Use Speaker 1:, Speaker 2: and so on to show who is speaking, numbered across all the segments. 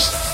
Speaker 1: Peace.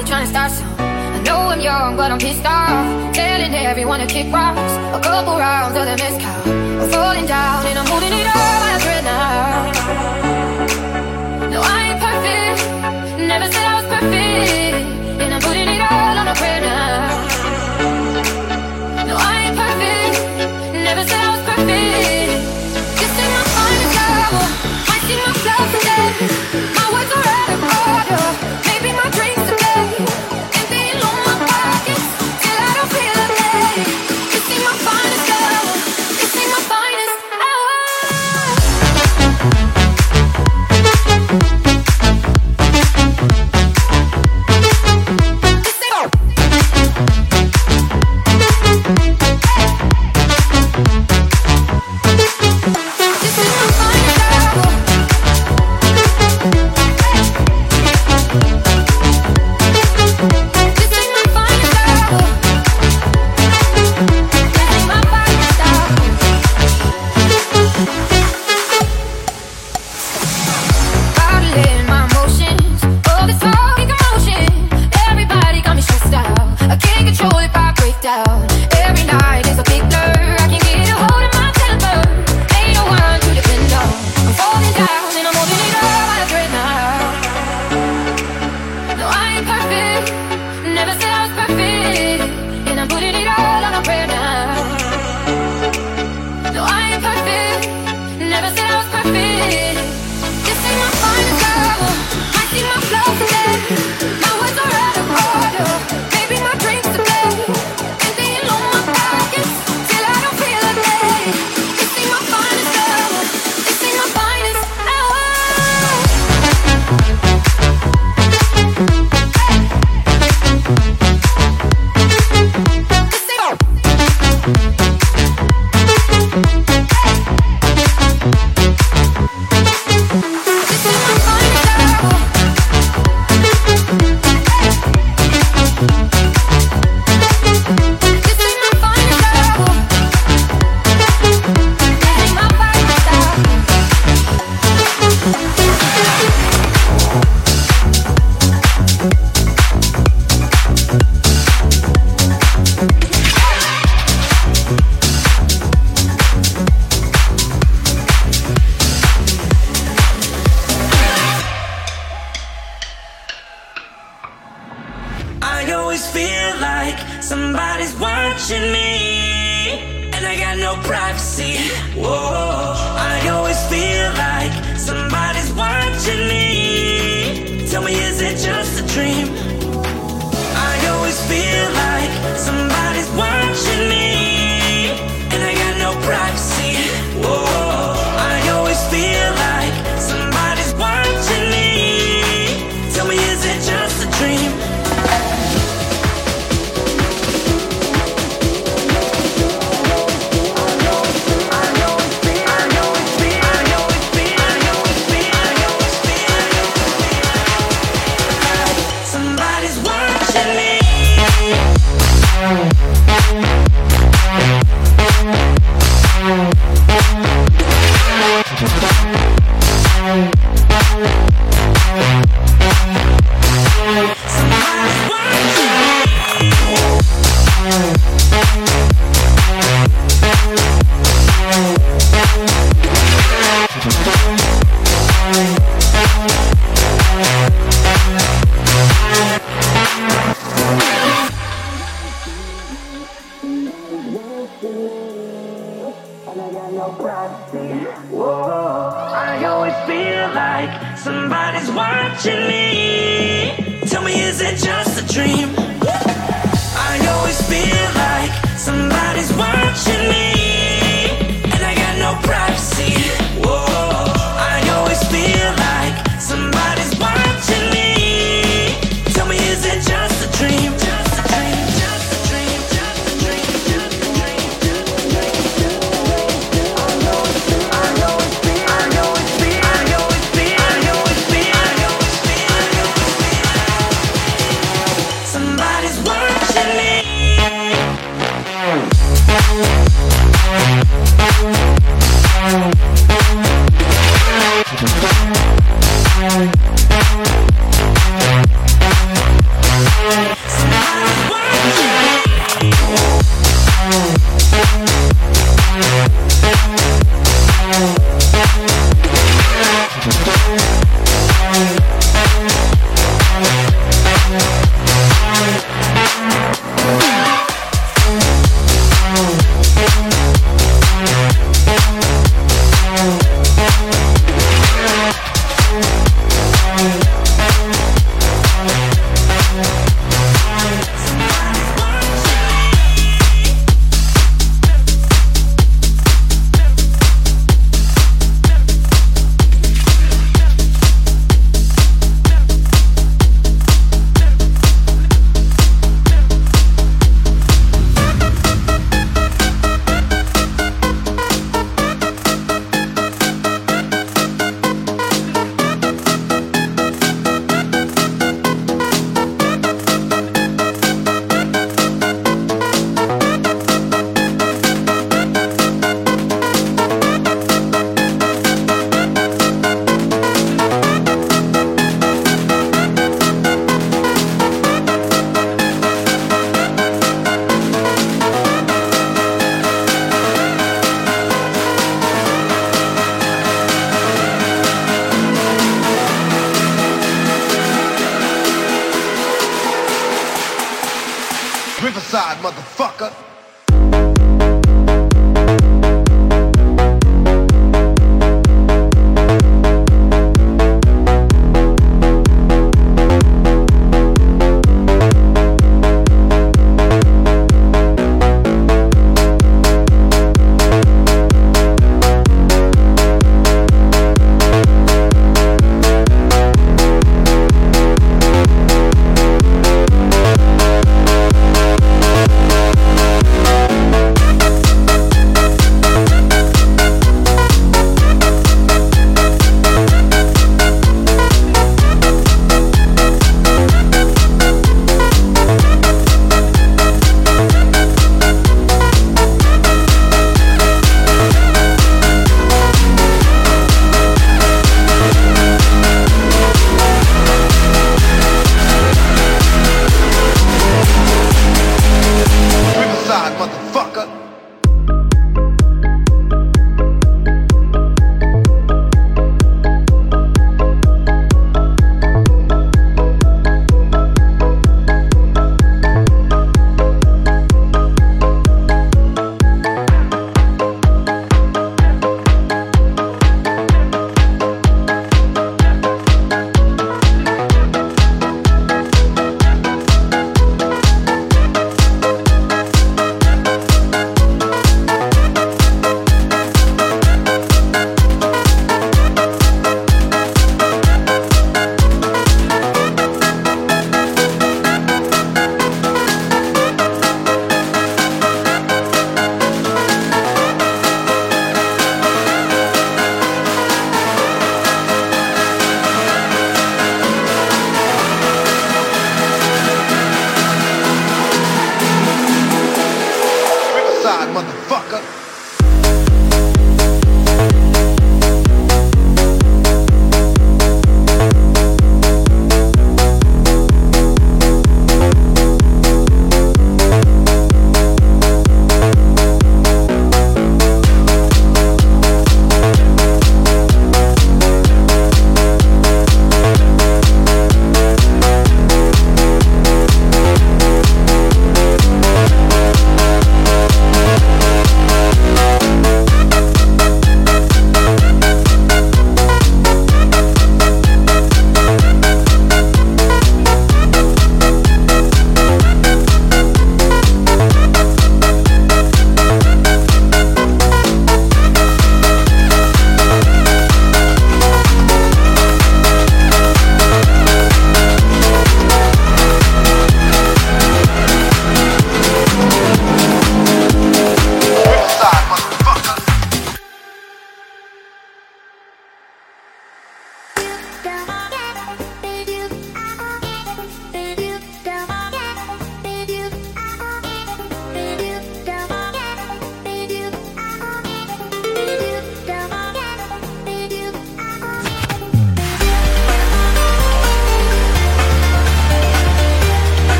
Speaker 1: Everybody trying to start some. I know I'm young, but I'm pissed off. Telling everyone to kick rocks. A couple rounds of the miscount. I'm falling down and I'm holding it up by a thread now. No, I ain't perfect. Never said I was perfect.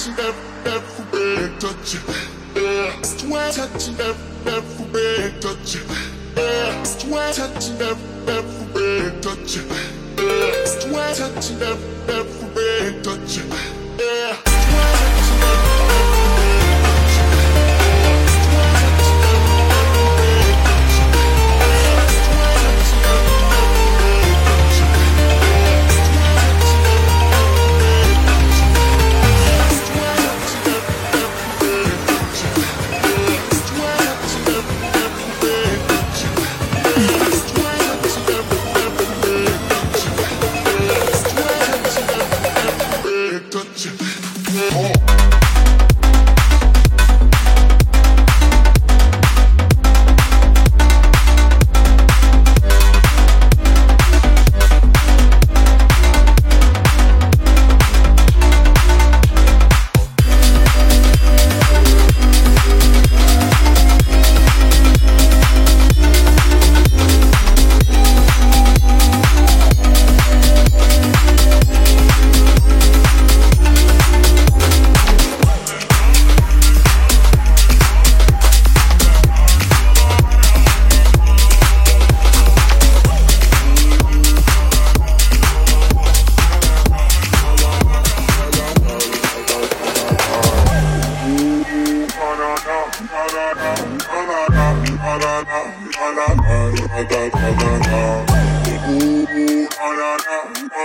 Speaker 2: Touching every, everywhere, touching. Yeah, swear touching every, everywhere, touching. Yeah, swear touching every, everywhere, touching. Yeah, swear touching every, everywhere, touching. Yeah,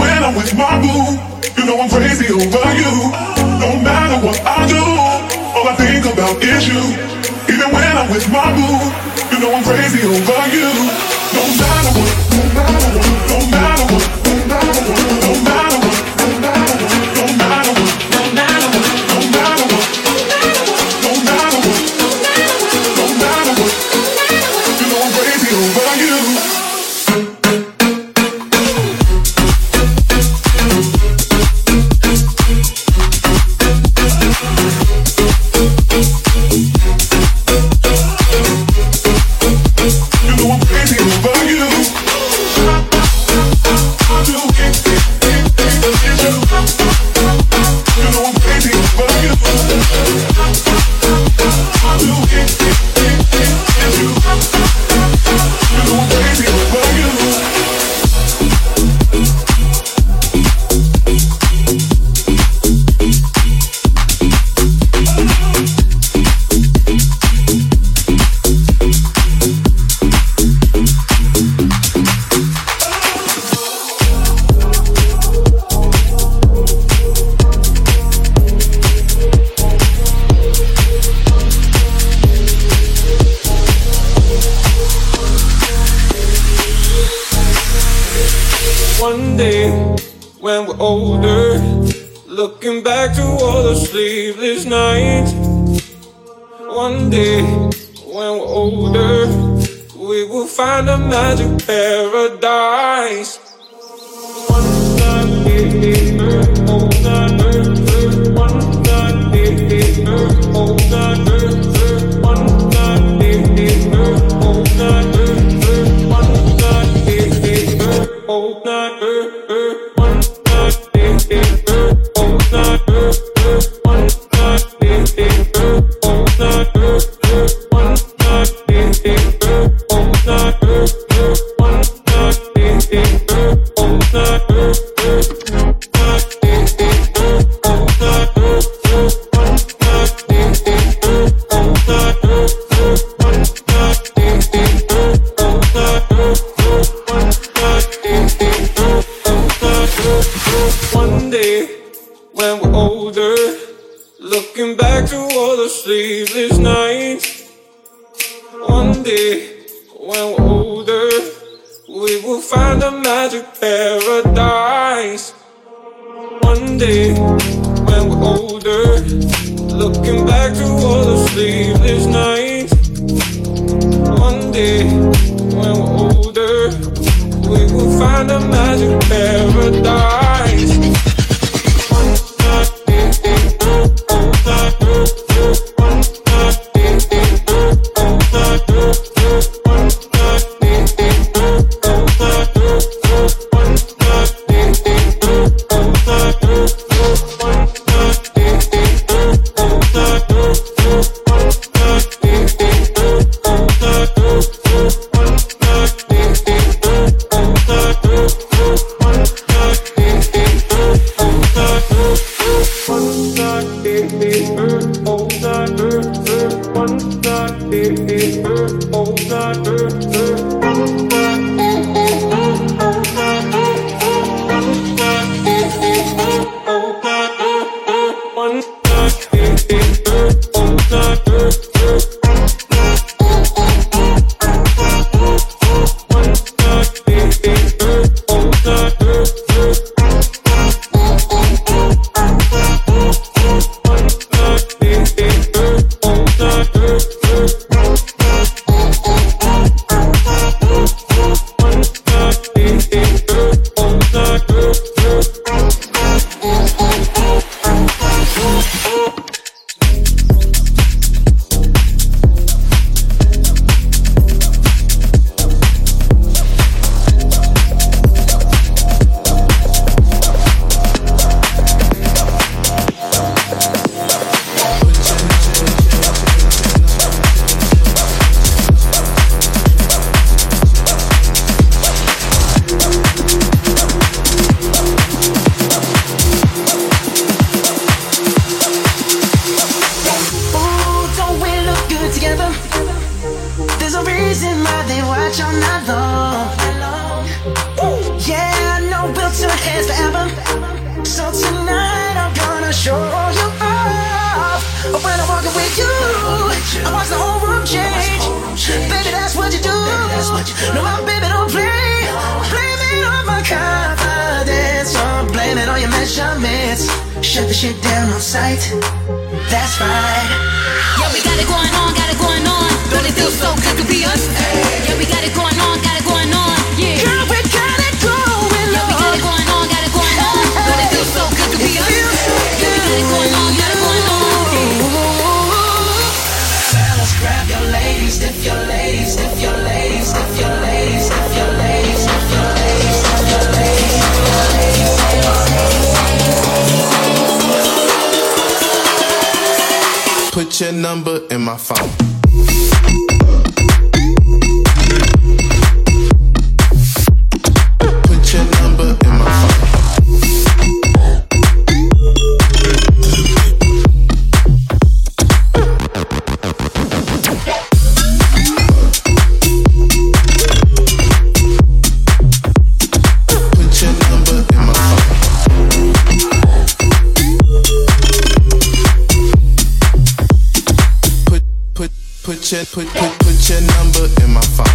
Speaker 3: when
Speaker 4: I'm
Speaker 2: with my boo. You know I'm crazy over you. No matter what I do, all I think about is you. Even when I'm with my boo, you know I'm crazy over you. No matter what, no matter
Speaker 5: put your number in my phone. put your put put your number in my phone.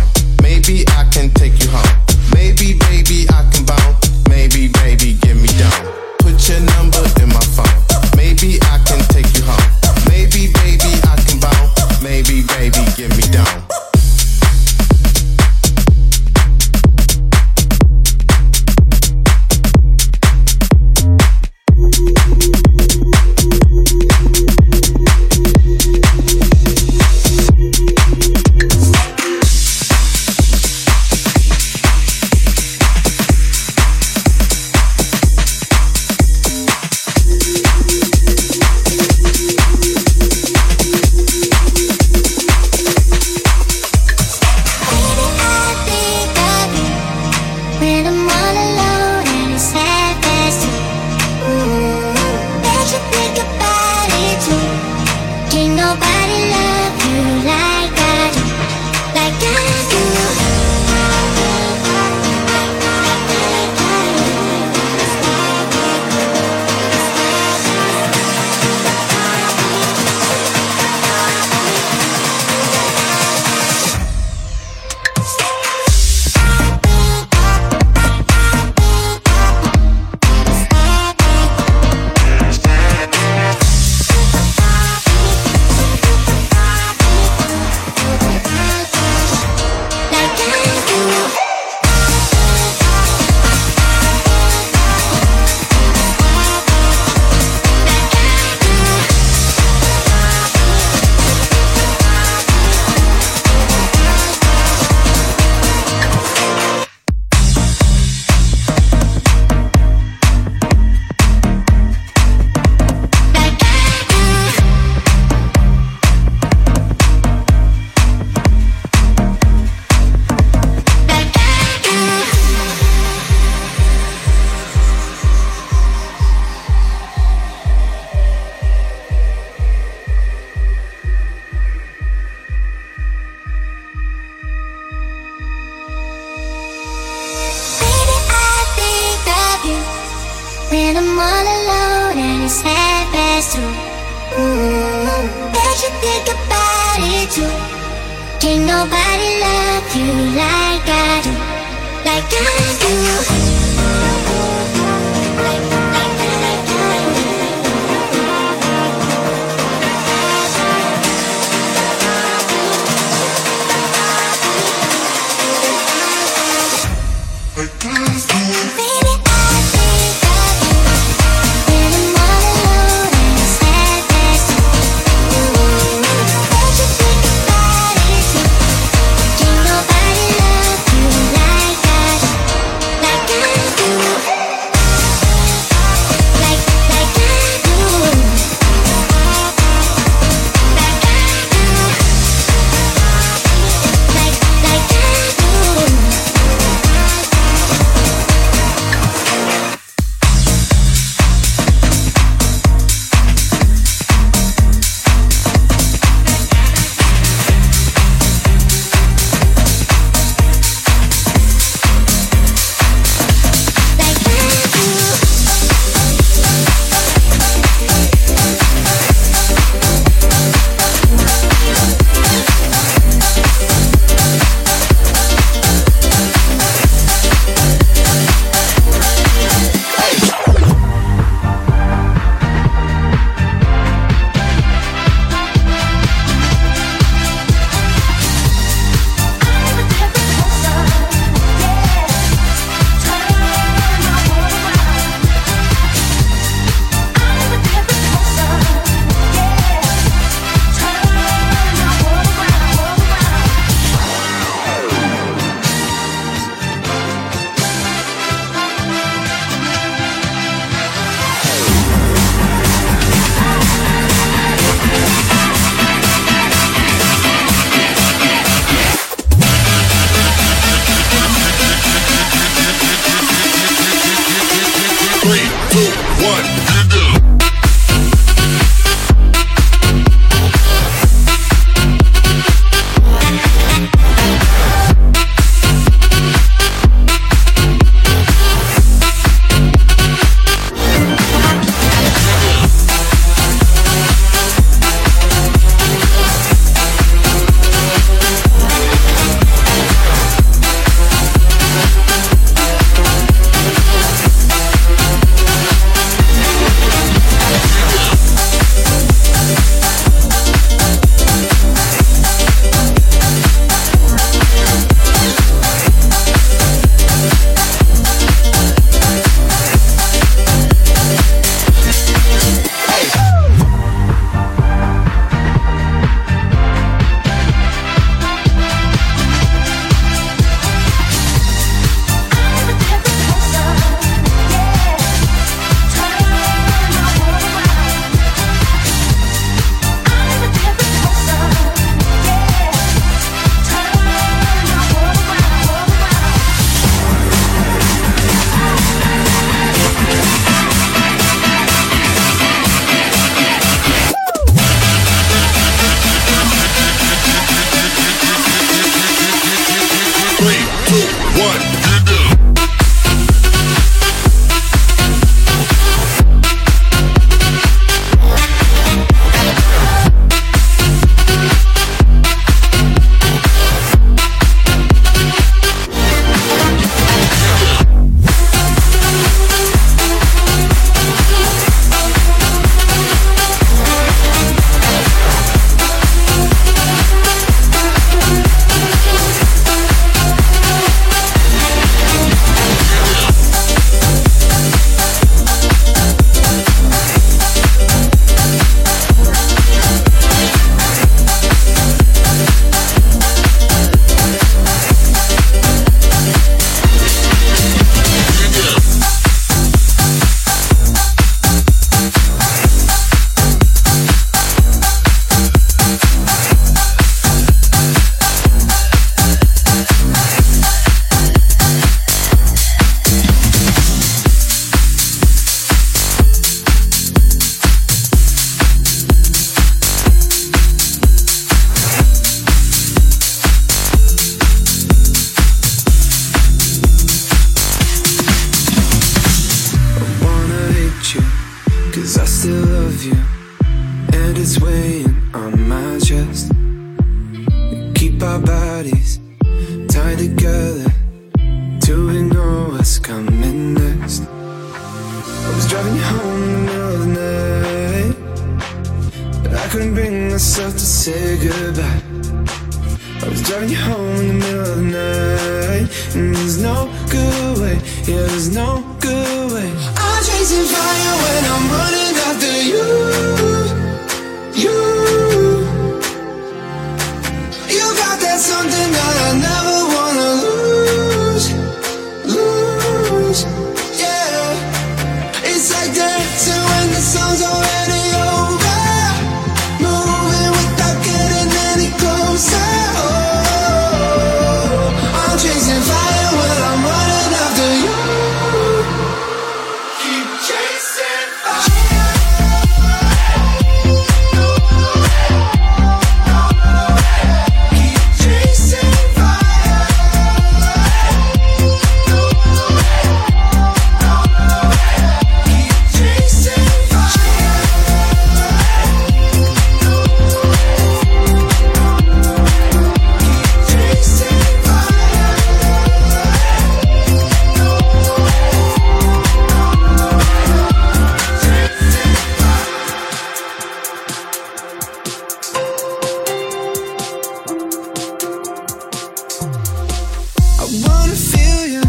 Speaker 6: wanna feel you,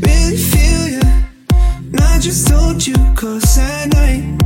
Speaker 6: really feel you. I just told you, cause I know.